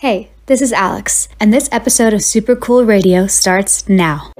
Hey, this is Alex, and this episode of Super Cool Radio starts now.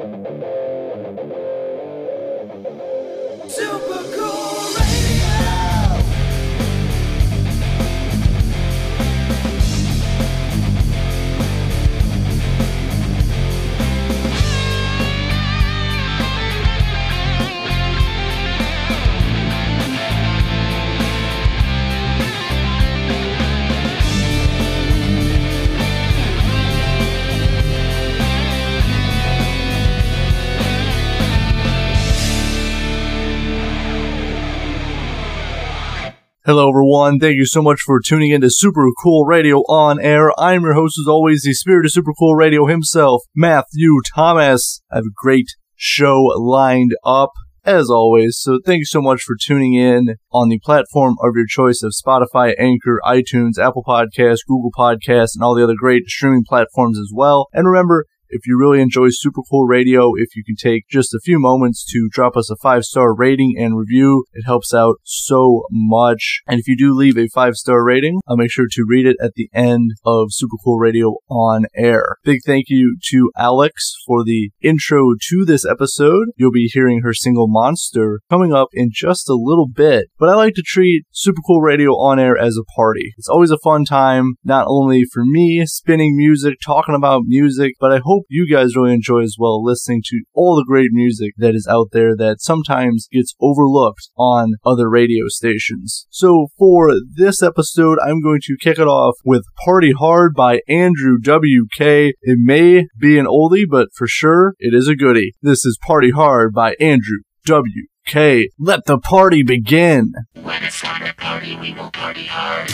Hello, everyone. Thank you so much for tuning in to Super Cool Radio on air. I'm your host, as always, the spirit of Super Cool Radio himself, Matthew Thomas. I have a great show lined up, as always. So thank you so much for tuning in on the platform of your choice of Spotify, Anchor, iTunes, Apple Podcasts, Google Podcasts, and all the other great streaming platforms as well. And remember, if you really enjoy Super Cool Radio, if you can take just a few moments to drop us a five star rating and review, it helps out so much. And if you do leave a five star rating, I'll make sure to read it at the end of Super Cool Radio on air. Big thank you to Alex for the intro to this episode. You'll be hearing her single Monster coming up in just a little bit. But I like to treat Super Cool Radio on air as a party. It's always a fun time, not only for me spinning music, talking about music, but I hope you guys really enjoy as well listening to all the great music that is out there that sometimes gets overlooked on other radio stations. So for this episode, I'm going to kick it off with Party Hard by Andrew WK. It may be an oldie, but for sure it is a goodie. This is Party Hard by Andrew WK. Let the party begin. When it's time to party, we will party hard.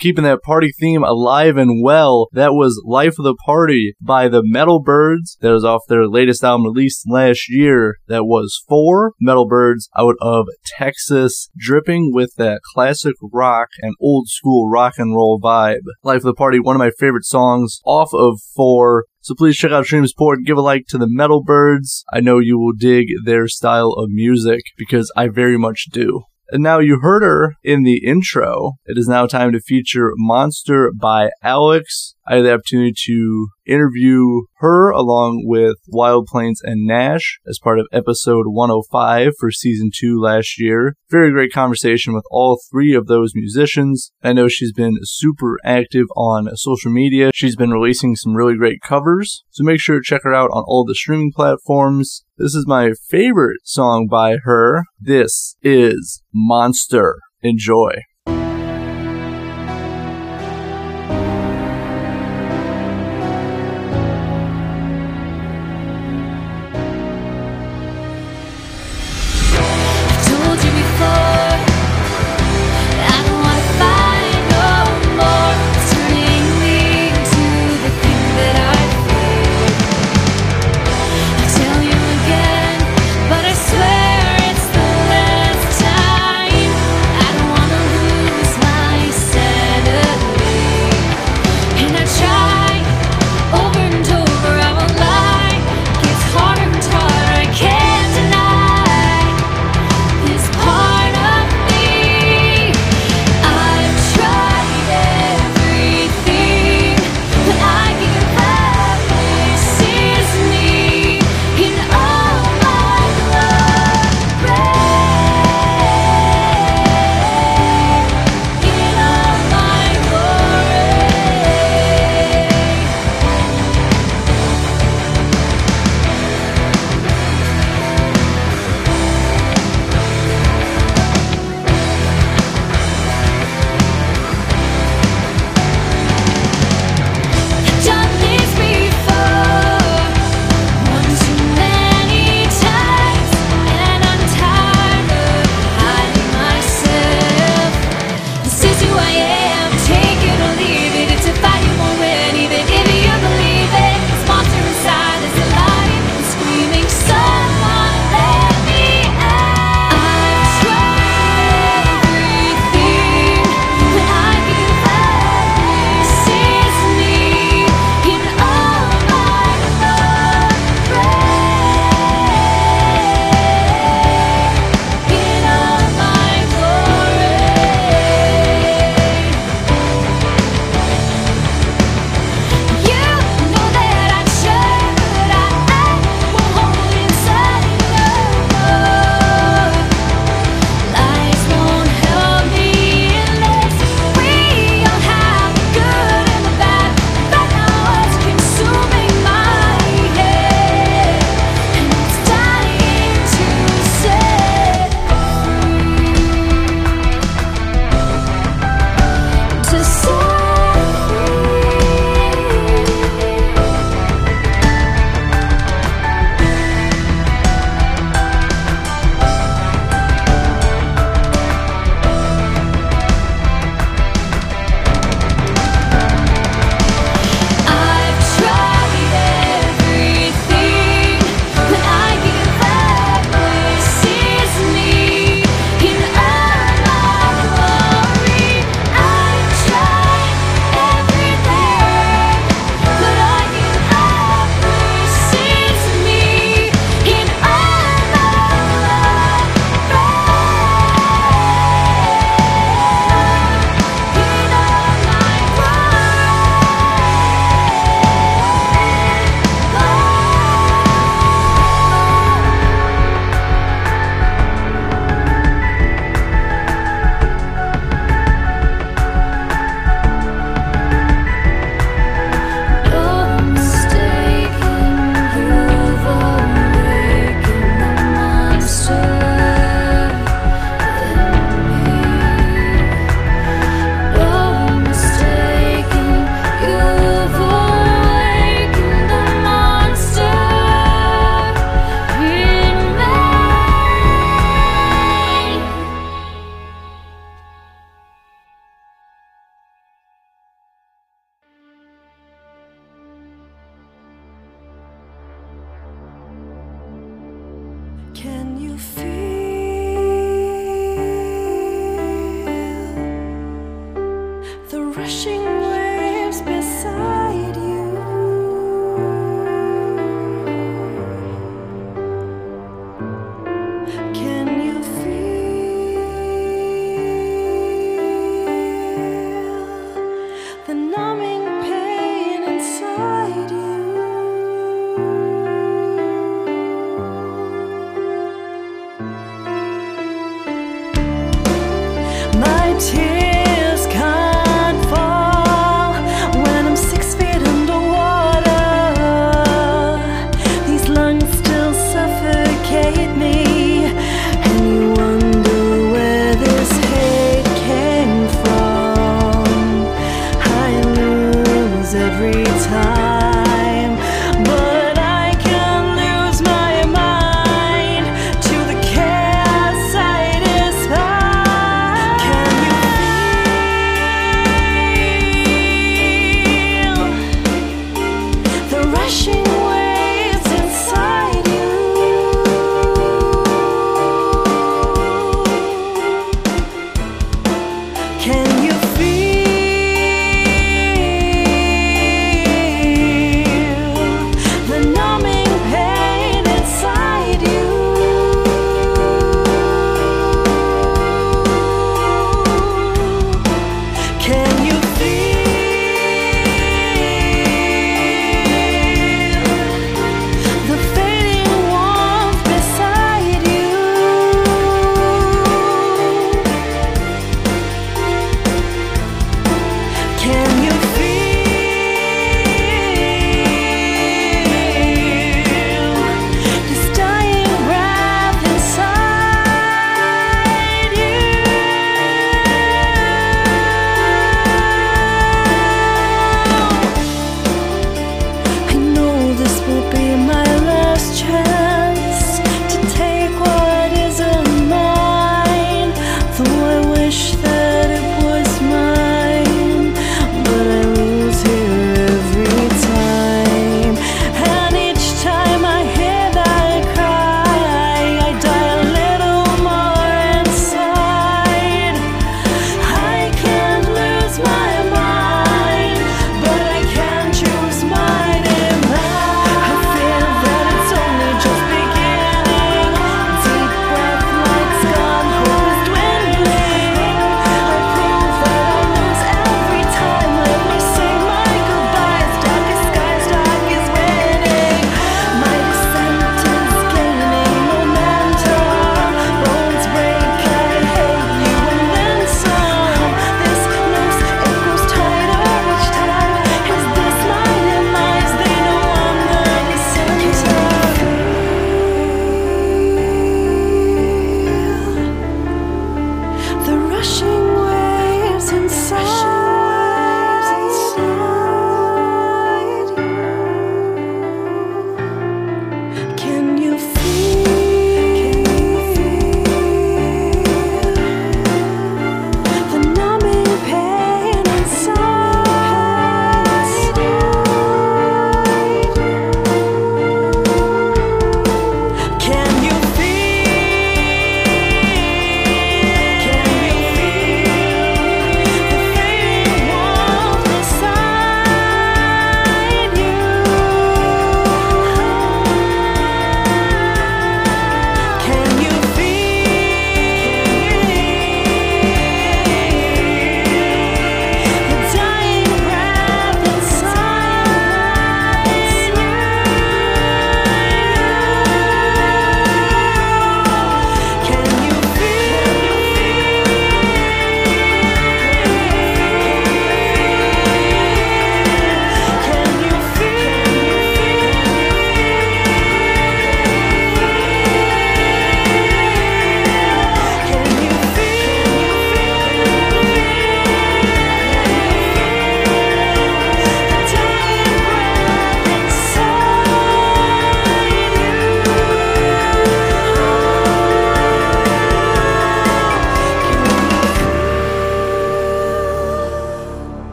Keeping that party theme alive and well. That was Life of the Party by the Metal Birds. That was off their latest album released last year. That was four Metal Birds out of Texas, dripping with that classic rock and old school rock and roll vibe. Life of the Party, one of my favorite songs off of four. So please check out Stream Support, give a like to the Metal Birds. I know you will dig their style of music because I very much do. And now you heard her in the intro. It is now time to feature Monster by Alex. I had the opportunity to interview her along with Wild Plains and Nash as part of episode 105 for season two last year. Very great conversation with all three of those musicians. I know she's been super active on social media. She's been releasing some really great covers. So make sure to check her out on all the streaming platforms. This is my favorite song by her. This is Monster. Enjoy.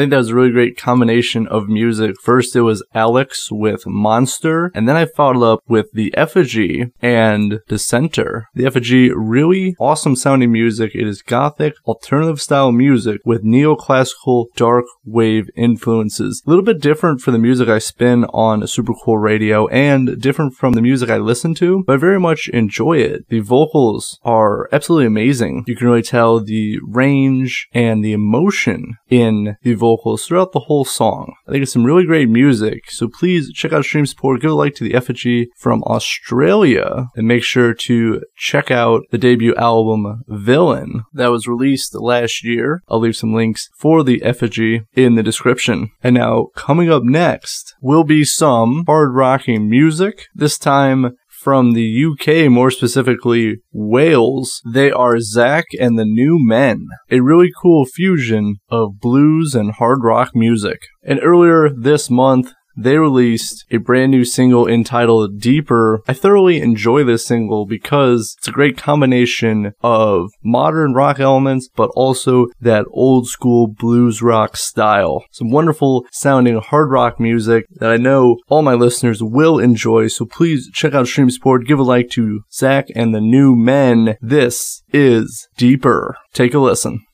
Think that was a really great combination of music. First, it was Alex with Monster, and then I followed up with The Effigy and Dissenter. The Effigy, really awesome sounding music. It is gothic, alternative style music with neoclassical dark wave influences. A little bit different for the music I spin on Super Cool Radio and different from the music I listen to, but I very much enjoy it. The vocals are absolutely amazing. You can really tell the range and the emotion in the vocals throughout the whole song. I think it's some really great music, so please check out Stream Support, give a like to the effigy from Australia, and make sure to check out the debut album Villain that was released last year. I'll leave some links for the effigy in the description. And now, coming up next will be some hard rocking music, this time from the UK, more specifically Wales. They are Zach and the New Men, a really cool fusion of blues and hard rock music. And earlier this month, they released a brand new single entitled Deeper. I thoroughly enjoy this single because it's a great combination of modern rock elements, but also that old school blues rock style. Some wonderful sounding hard rock music that I know all my listeners will enjoy. So please check out Stream Support, give a like to Zach and the New Men. This is Deeper. Take a listen.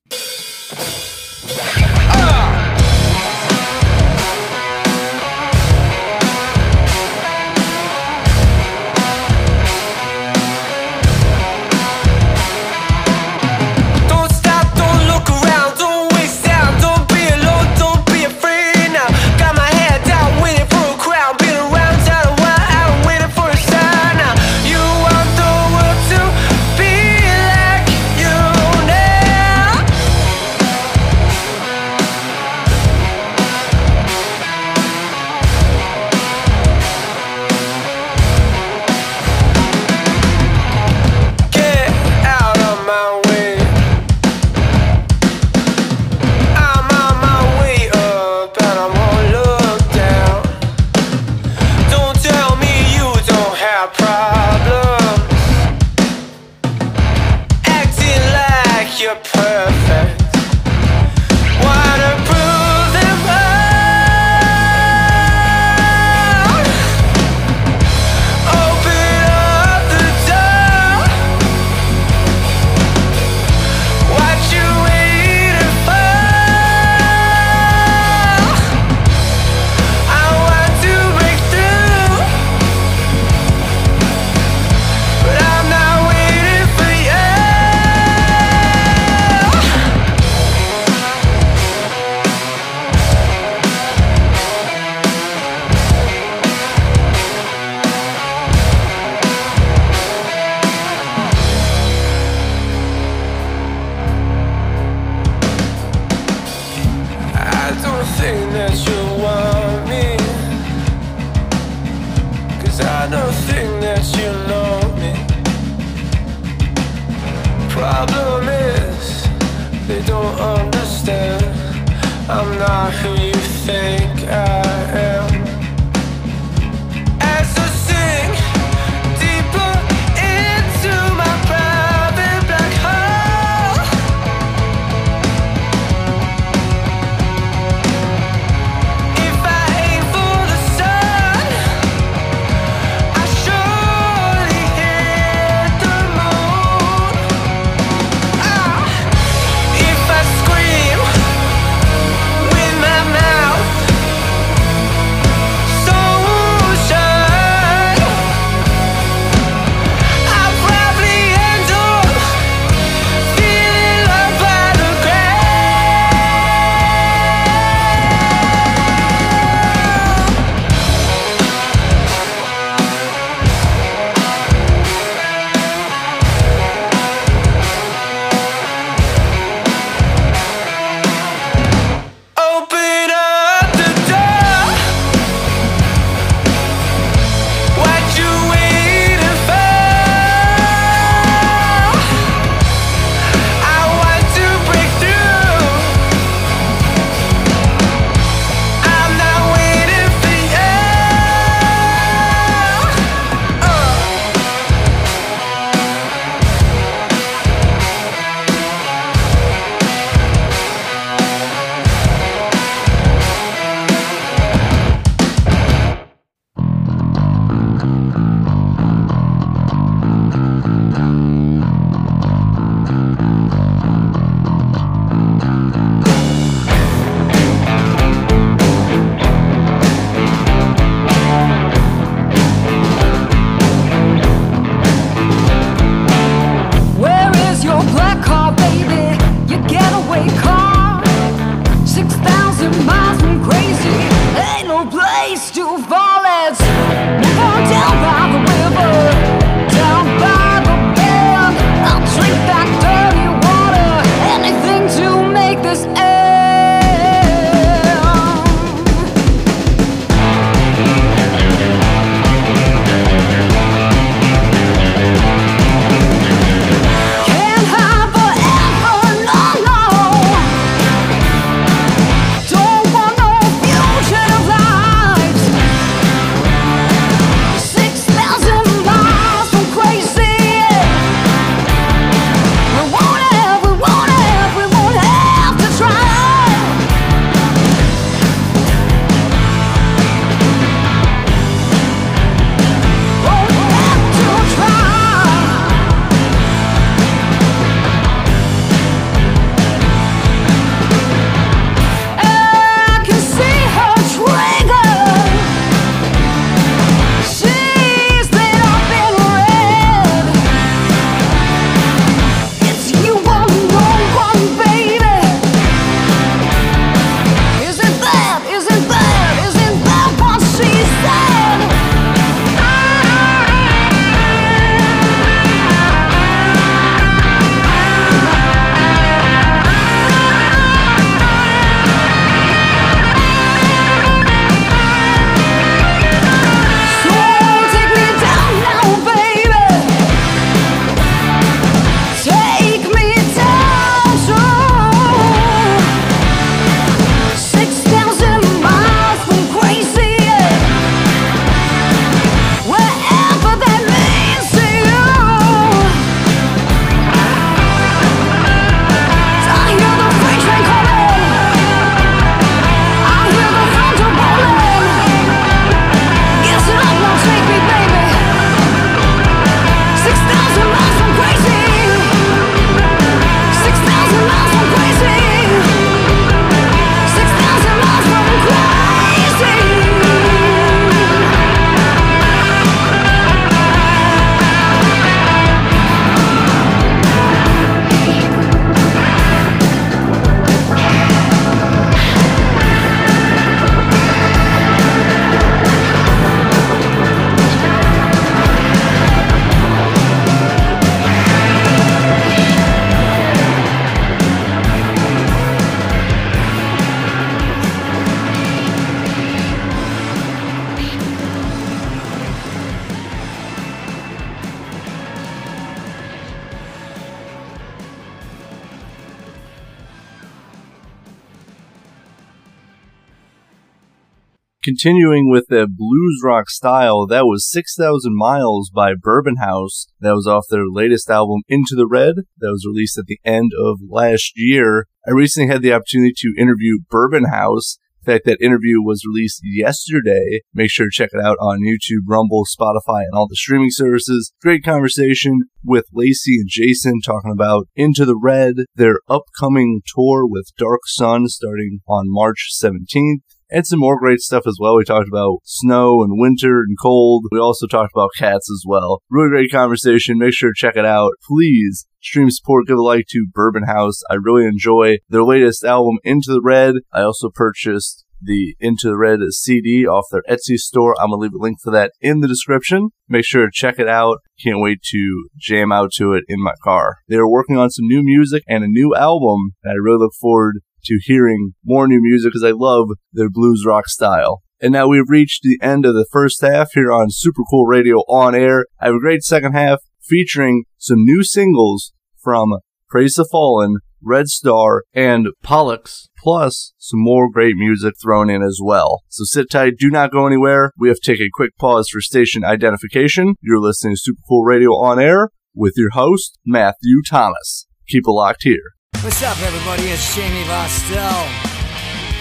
Continuing with the blues rock style, that was 6,000 Miles by Bourbon House. That was off their latest album, Into the Red, that was released at the end of last year. I recently had the opportunity to interview Bourbon House. In fact, that interview was released yesterday. Make sure to check it out on YouTube, Rumble, Spotify, and all the streaming services. Great conversation with Lacey and Jason talking about Into the Red, their upcoming tour with Dark Sun starting on March 17th. And some more great stuff as well. We talked about snow and winter and cold. We also talked about cats as well. Really great conversation. Make sure to check it out. Please stream support, give a like to Bourbon House. I really enjoy their latest album, Into the Red. I also purchased the Into the Red CD off their Etsy store. I'm going to leave a link for that in the description. Make sure to check it out. Can't wait to jam out to it in my car. They are working on some new music and a new album, and I really look forward to hearing more new music because I love their blues rock style. And now we've reached the end of the first half here on Super Cool Radio on air. I have a great second half featuring some new singles from Praise the Fallen, Red Star, and Pollux, plus some more great music thrown in as well. So sit tight, do not go anywhere. We have to take a quick pause for station identification. You're listening to Super Cool Radio on air with your host, Matthew Thomas. Keep it locked here. What's up, everybody? It's Jamie Vostell,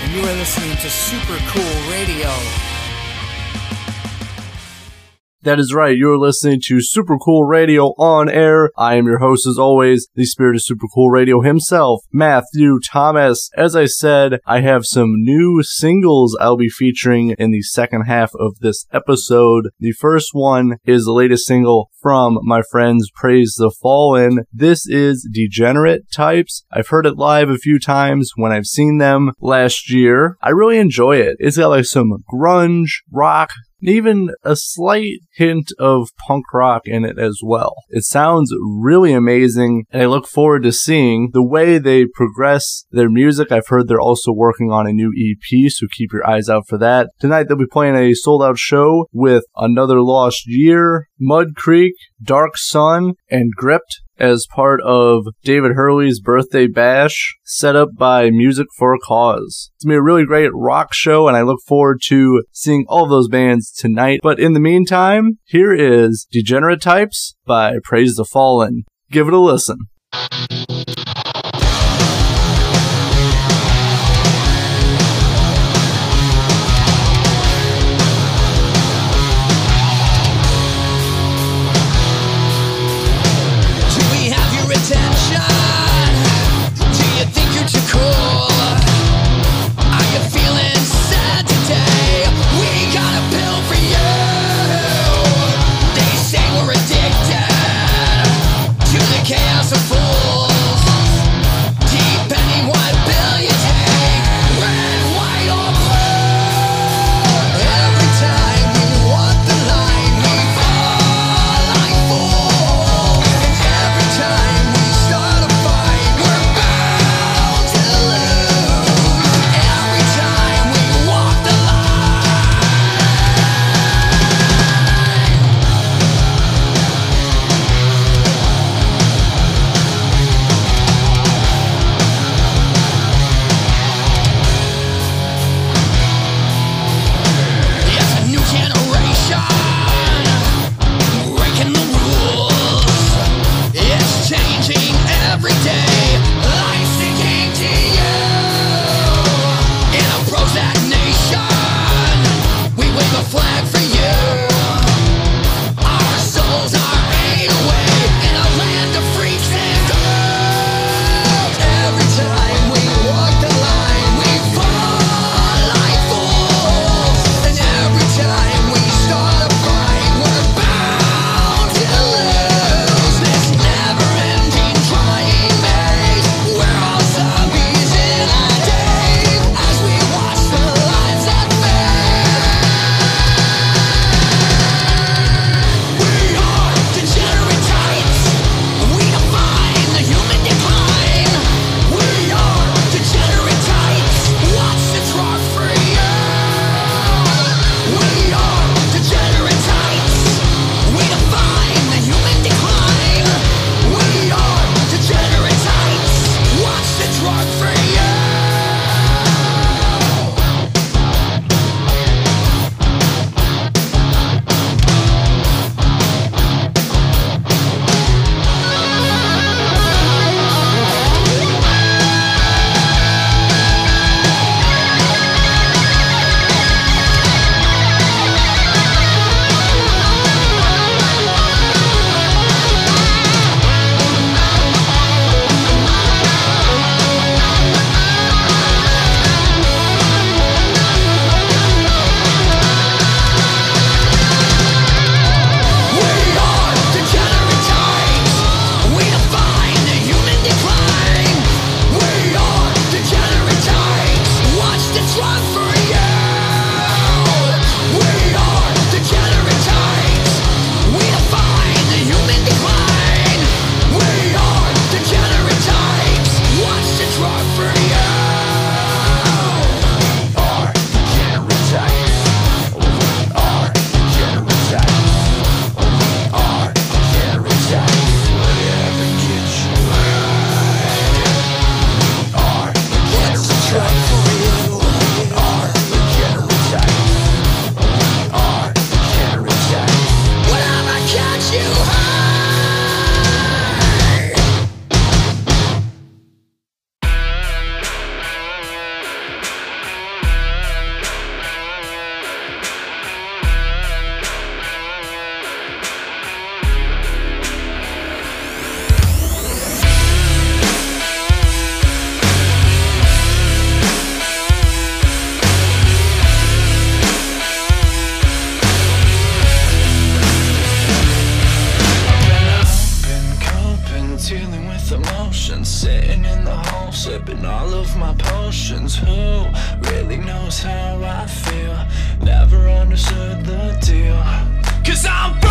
and you are listening to Super Cool Radio. That is right. You're listening to Super Cool Radio on air. I am your host, as always, the spirit of Super Cool Radio himself, Matthew Thomas. As I said, I have some new singles I'll be featuring in the second half of this episode. The first one is the latest single from my friends Praise the Fallen. This is Degenerate Types. I've heard it live a few times when I've seen them last year. I really enjoy it. It's got like some grunge, rock, even a slight hint of punk rock in it as well. It sounds really amazing, and I look forward to seeing the way they progress their music. I've heard they're also working on a new EP, so keep your eyes out for that. Tonight they'll be playing a sold out show with Another Lost Year, Mud Creek, Dark Sun, and Gripped as part of David Hurley's birthday bash set up by Music for a Cause. It's gonna be a really great rock show and I look forward to seeing all those bands tonight. But in the meantime, here is Degenerate Types by Praise the Fallen. Give it a listen. how I feel. Never understood the deal. Cause I'm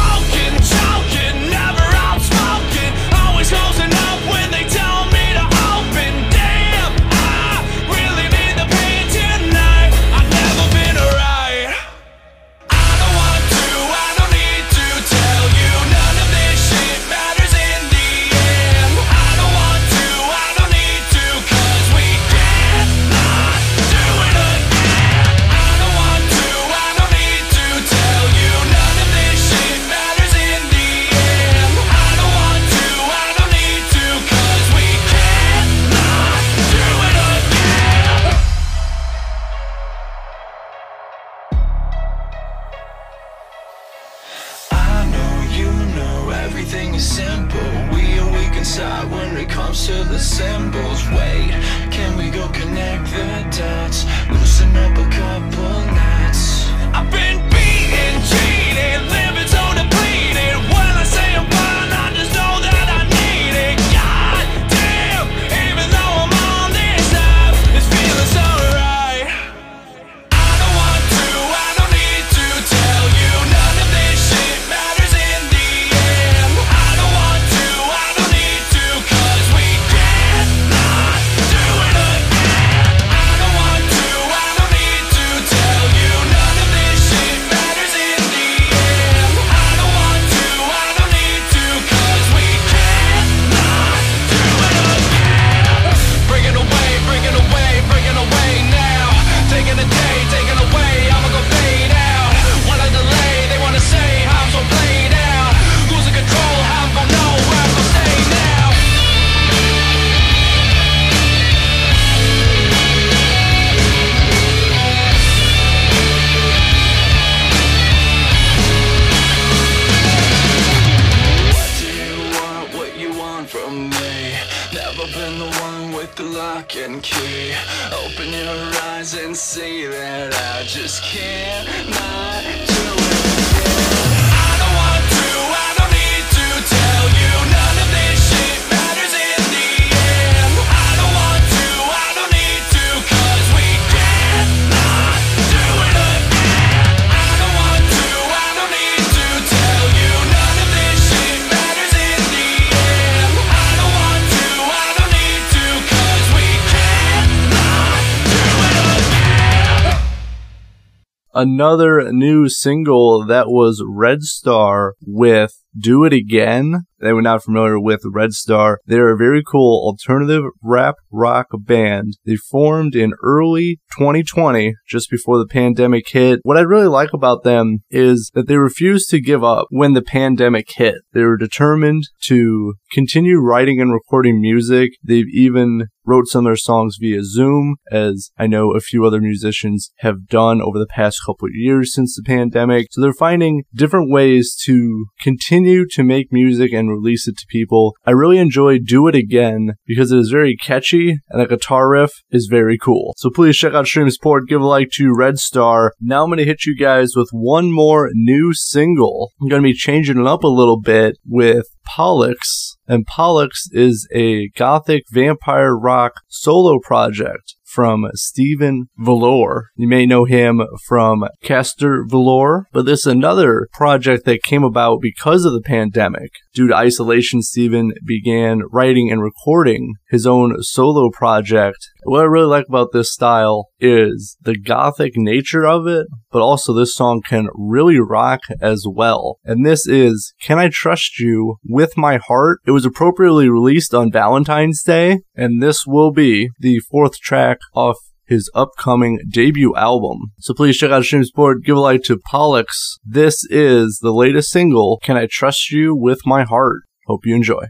Another new single that was Red Star with Do It Again. They were not familiar with Red Star. They're a very cool alternative rap rock band. They formed in early 2020, just before the pandemic hit. What I really like about them is that they refused to give up when the pandemic hit. They were determined to continue writing and recording music. They've even wrote some of their songs via Zoom, as I know a few other musicians have done over the past couple of years since the pandemic. So they're finding different ways to continue to make music and release it to people. I really enjoy Do It Again because it is very catchy and the guitar riff is very cool. So please check out Stream Support, give a like to Red Star. Now I'm going to hit you guys with one more new single. I'm going to be changing it up a little bit with Pollux. And Pollux is a gothic vampire rock solo project from Stephen Valor. You may know him from Castor Valor, but this is another project that came about because of the pandemic. Due to isolation, Stephen began writing and recording his own solo project. What I really like about this style is the gothic nature of it, but also this song can really rock as well. And this is Can I Trust You with My Heart? It was appropriately released on Valentine's Day, and this will be the fourth track off his upcoming debut album. So please check out Stream Support, give a like to Pollux. This is the latest single, Can I Trust You with My Heart? Hope you enjoy.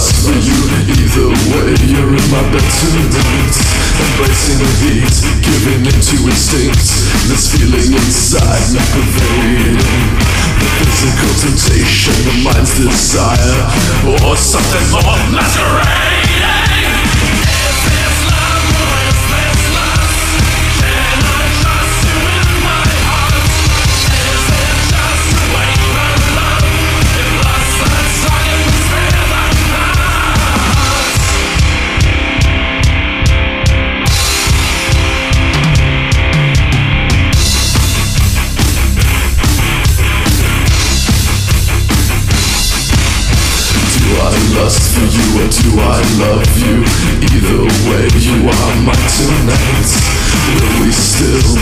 For you? Either way, you're in my bed tonight. Embracing the heat, giving into instincts. This feeling inside me pervading. The physical temptation, the mind's desire, or something more macerating. Love you? Either way, you are mine tonight. Will we still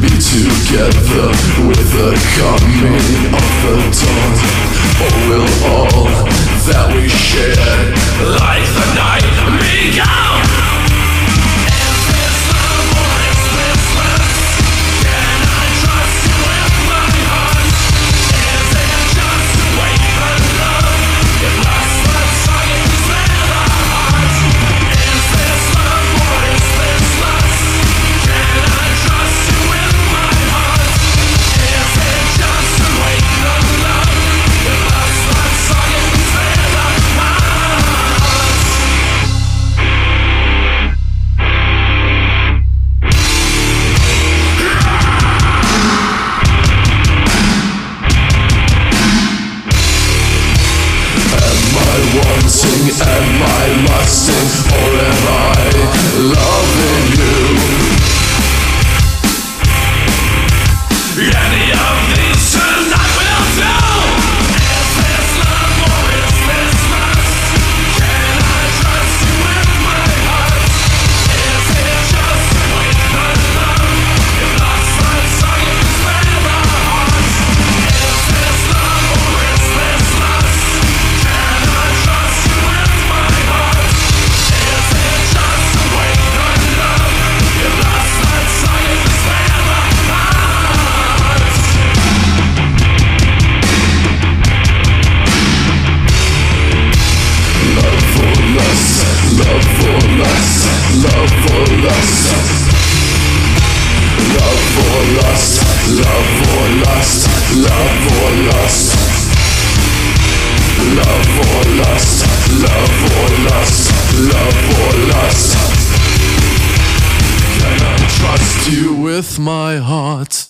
be together with the coming of the dawn? Or will all that we share, like the night, be? Love lust, love lust, love lust. Love lust, love lust, love lust. Can I trust you with my heart?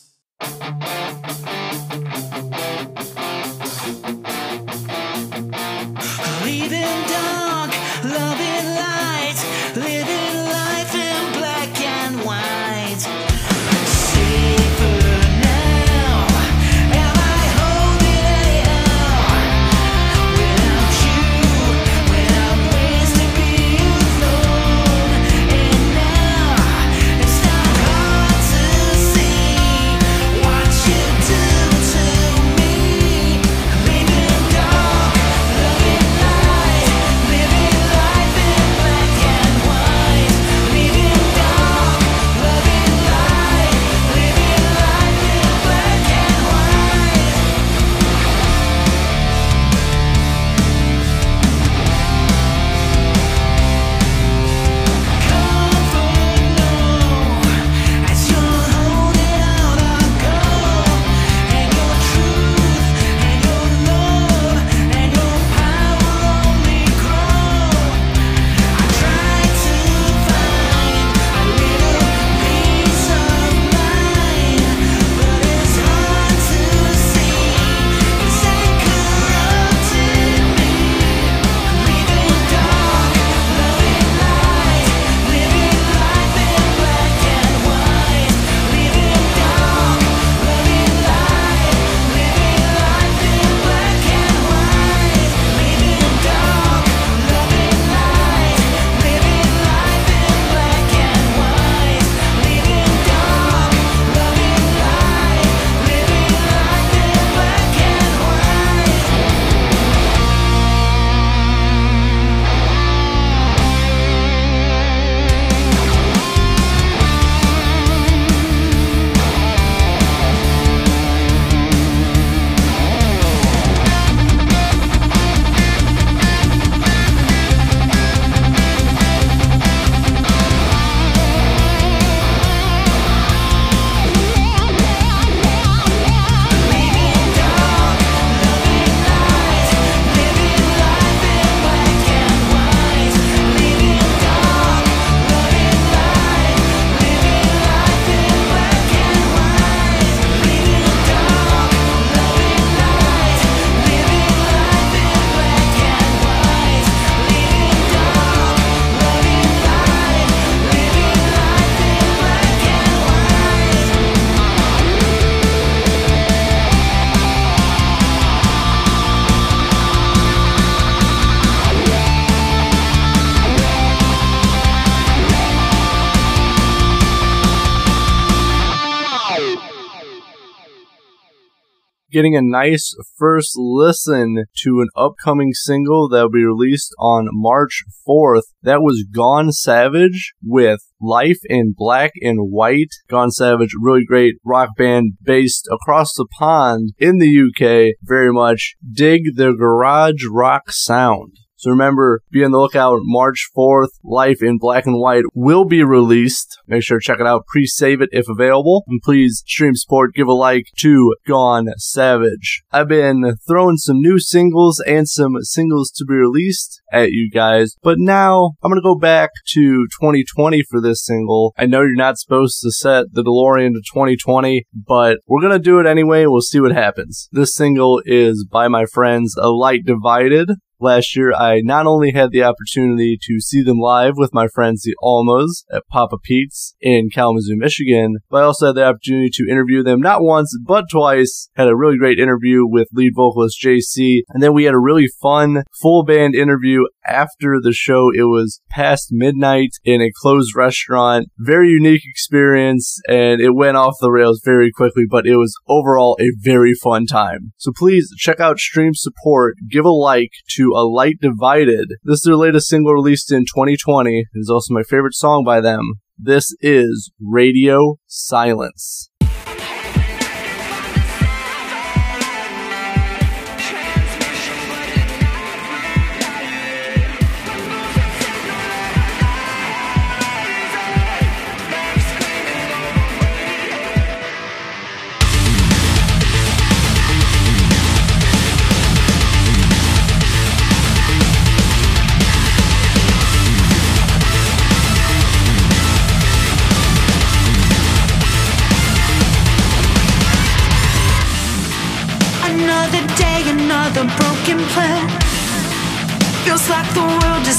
Getting a nice first listen to an upcoming single that will be released on March 4th. That was Gone Savage with Life in Black and White. Gone Savage, really great rock band based across the pond in the UK. Very much dig their garage rock sound. So remember, be on the lookout. March 4th, Life in Black and White will be released. Make sure to check it out. Pre-save it if available. And please stream support, give a like to Gone Savage. I've been throwing some new singles and some singles to be released at you guys. But now I'm going to go back to 2020 for this single. I know you're not supposed to set the DeLorean to 2020, but we're going to do it anyway. We'll see what happens. This single is by my friends A Light Divided. Last year, I not only had the opportunity to see them live with my friends the Almas at Papa Pete's in Kalamazoo, Michigan, but I also had the opportunity to interview them not once, but twice. Had a really great interview with lead vocalist JC, and then we had a really fun full band interview after the show. It was past midnight in a closed restaurant. Very unique experience, and it went off the rails very quickly, but it was overall a very fun time. So please check out Stream Support, give a like to A Light Divided. This is their latest single released in 2020. It is also my favorite song by them. This is Radio Silence.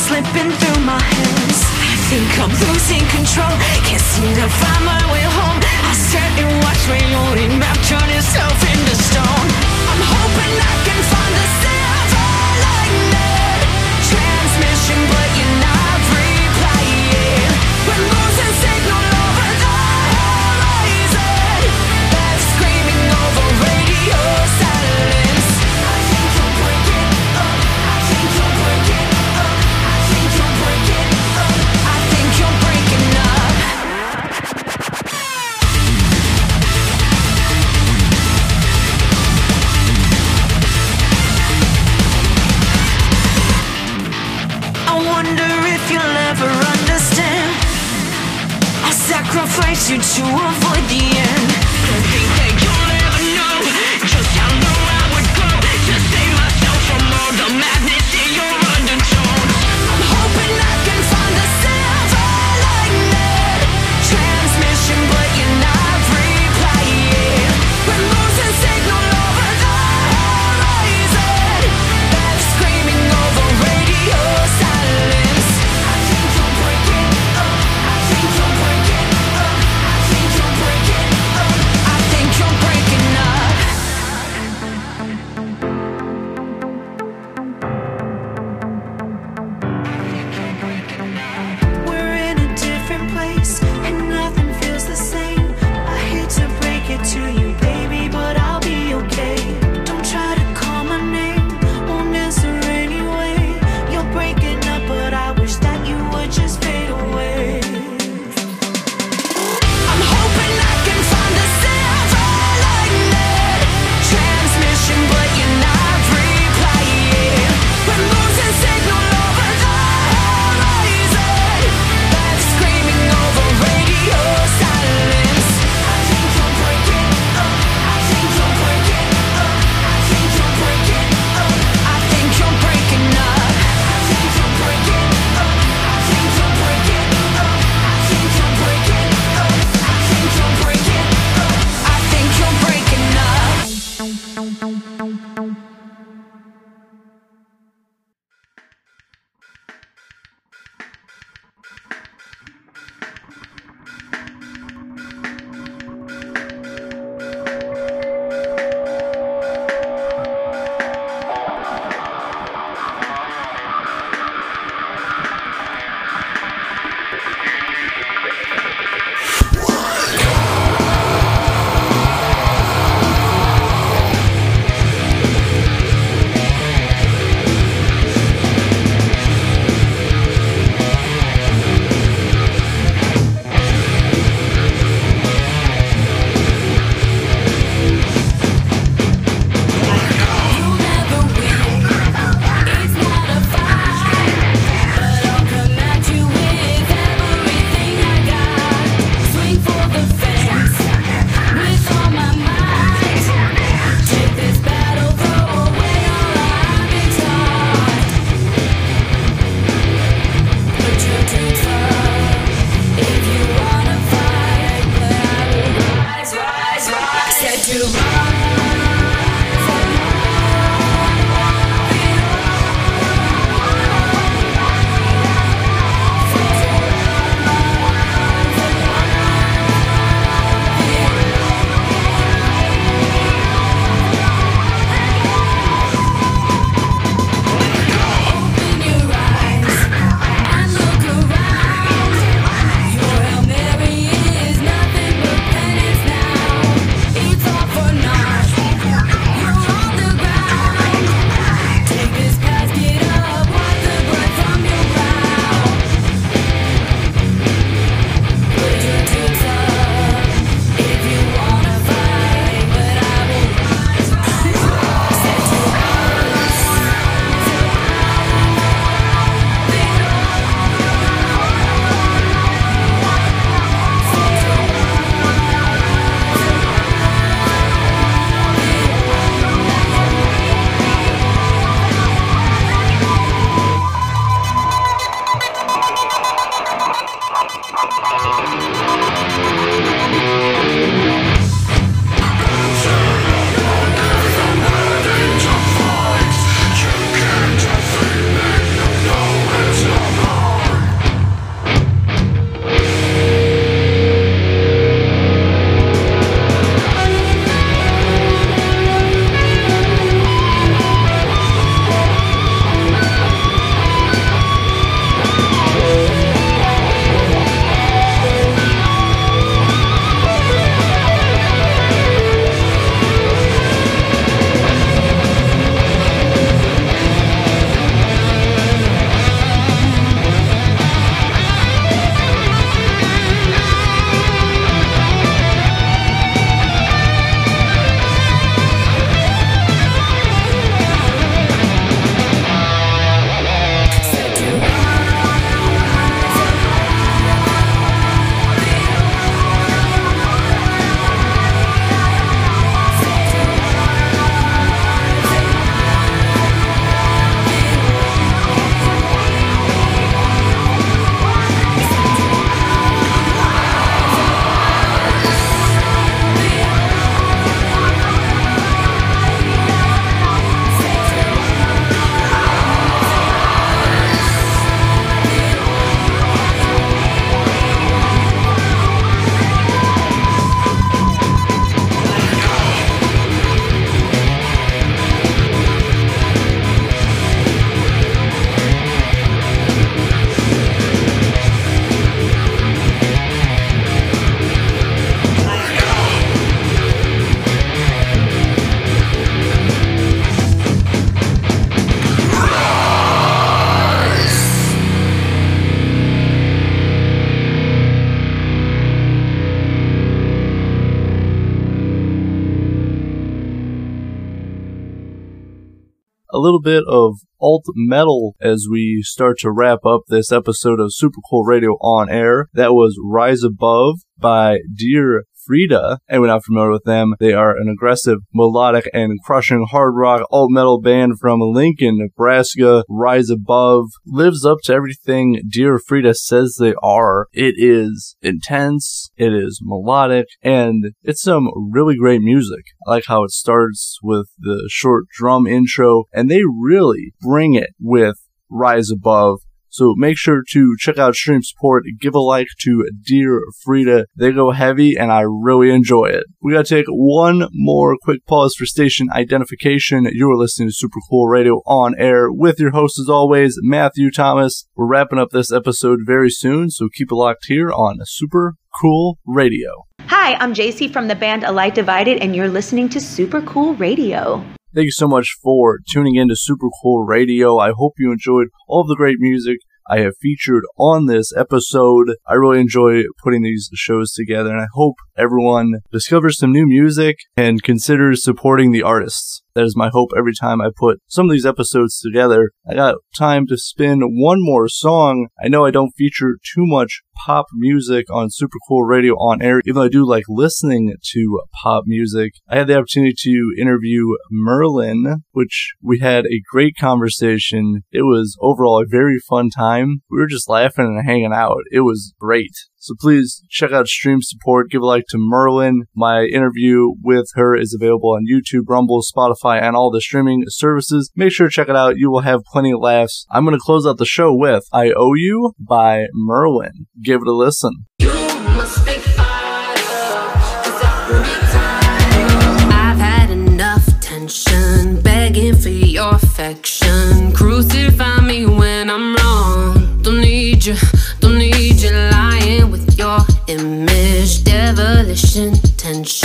Slipping through my hands. I think I'm losing control. Can't seem to find my way home. I sit and watch my only map turn itself into little bit of alt metal as we start to wrap up this episode of Super Cool Radio on air. That was Rise Above by Dear Frida. Anyone not familiar with them? They are an aggressive, melodic, and crushing hard rock alt metal band from Lincoln, Nebraska. Rise Above lives up to everything Dear Frida says they are. It is intense, it is melodic, and it's some really great music. I like how it starts with the short drum intro, and they really bring it with Rise Above. So make sure to check out Stream Support, give a like to Dear Frida. They go heavy and I really enjoy it. We gotta take one more quick pause for station identification. You're listening to Super Cool Radio on air with your host as always, Matthew Thomas. We're wrapping up this episode very soon, so keep it locked here on Super Cool Radio. Hi, I'm JC from the band A Light Divided, and you're listening to Super Cool Radio. Thank you so much for tuning in to Super Cool Radio. I hope you enjoyed all of the great music I have featured on this episode. I really enjoy putting these shows together, and I hope everyone discovers some new music and considers supporting the artists. That is my hope every time I put some of these episodes together. I got time to spin one more song. I know I don't feature too much pop music on Super Cool Radio on air, even though I do like listening to pop music. I had the opportunity to interview Merlin, which we had a great conversation. It was overall a very fun time. We were just laughing and hanging out. It was great. So please check out Stream Support. Give a like to Merlin. My interview with her is available on YouTube, Rumble, Spotify, and all the streaming services. Make sure to check it out. You will have plenty of laughs. I'm going to close out the show with I Owe You by Merlin. Give it a listen. For your affection. Crucify Devilish intentions.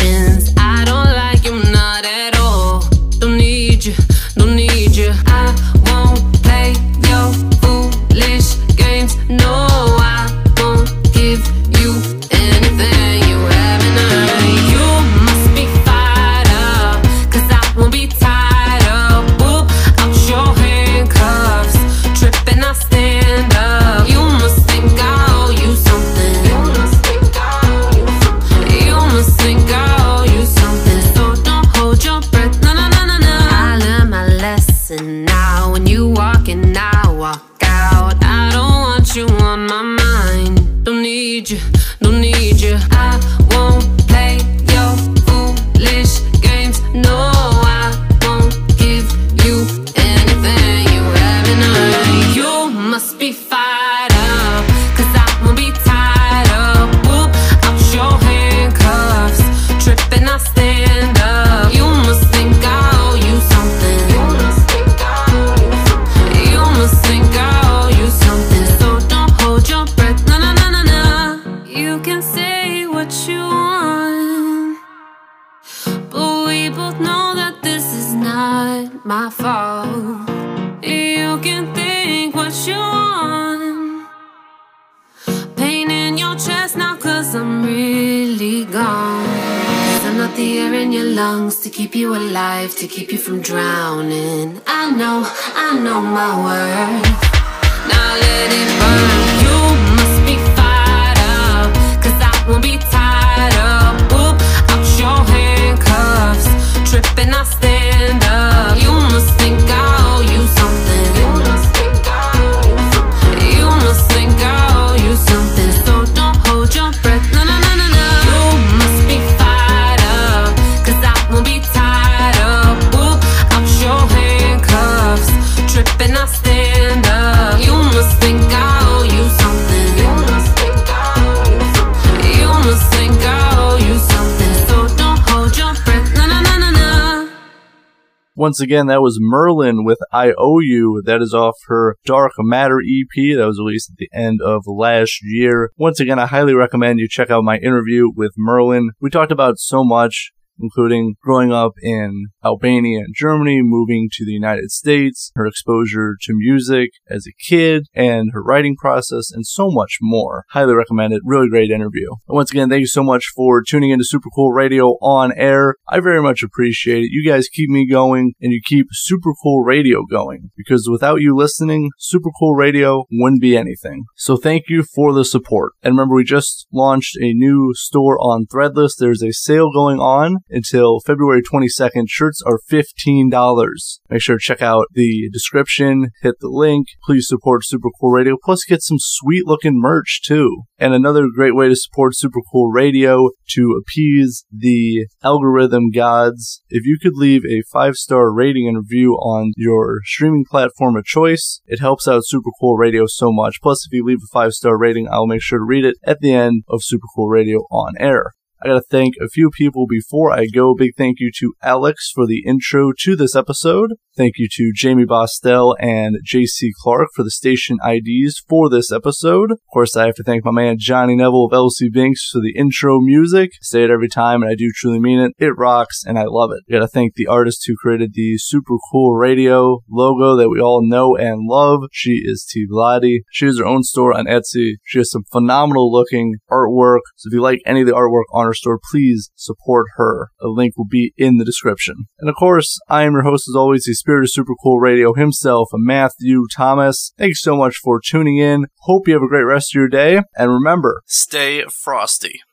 Once again, that was Merlin with I Owe You. That is off her Dark Matter EP that was released at the end of last year. Once again, I highly recommend you check out my interview with Merlin. We talked about so much including growing up in Albania and Germany, moving to the United States, her exposure to music as a kid, and her writing process, and so much more. Highly recommend it. Really great interview. And once again, thank you so much for tuning into Super Cool Radio on air. I very much appreciate it. You guys keep me going and you keep Super Cool Radio going because without you listening, Super Cool Radio wouldn't be anything. So thank you for the support. And remember, we just launched a new store on Threadless. There's a sale going on until February 22nd. Shirts are $15. Make sure to check out the description, hit the link. Please support Super Cool Radio. Plus, get some sweet looking merch too. And another great way to support Super Cool Radio to appease the algorithm gods. If you could leave a five star rating and review on your streaming platform of choice, it helps out Super Cool Radio so much. Plus, if you leave a five star rating, I'll make sure to read it at the end of Super Cool Radio on air. I gotta thank a few people before I go. Big thank you to Alex for the intro to this episode. Thank you to Jamie Bostel and JC Clark for the station IDs for this episode. Of course, I have to thank my man Johnny Neville of LC Binks for the intro music. I say it every time and I do truly mean it. It rocks and I love it. I gotta thank the artist who created the super cool radio logo that we all know and love. She is T. Vladi. She has her own store on Etsy. She has some phenomenal looking artwork. So if you like any of the artwork on her store, please support her. A link will be in the description. And of course, I am your host as always, the spirit of super cool radio himself, Matthew Thomas. Thanks so much for tuning in. Hope you have a great rest of your day. And remember, stay frosty.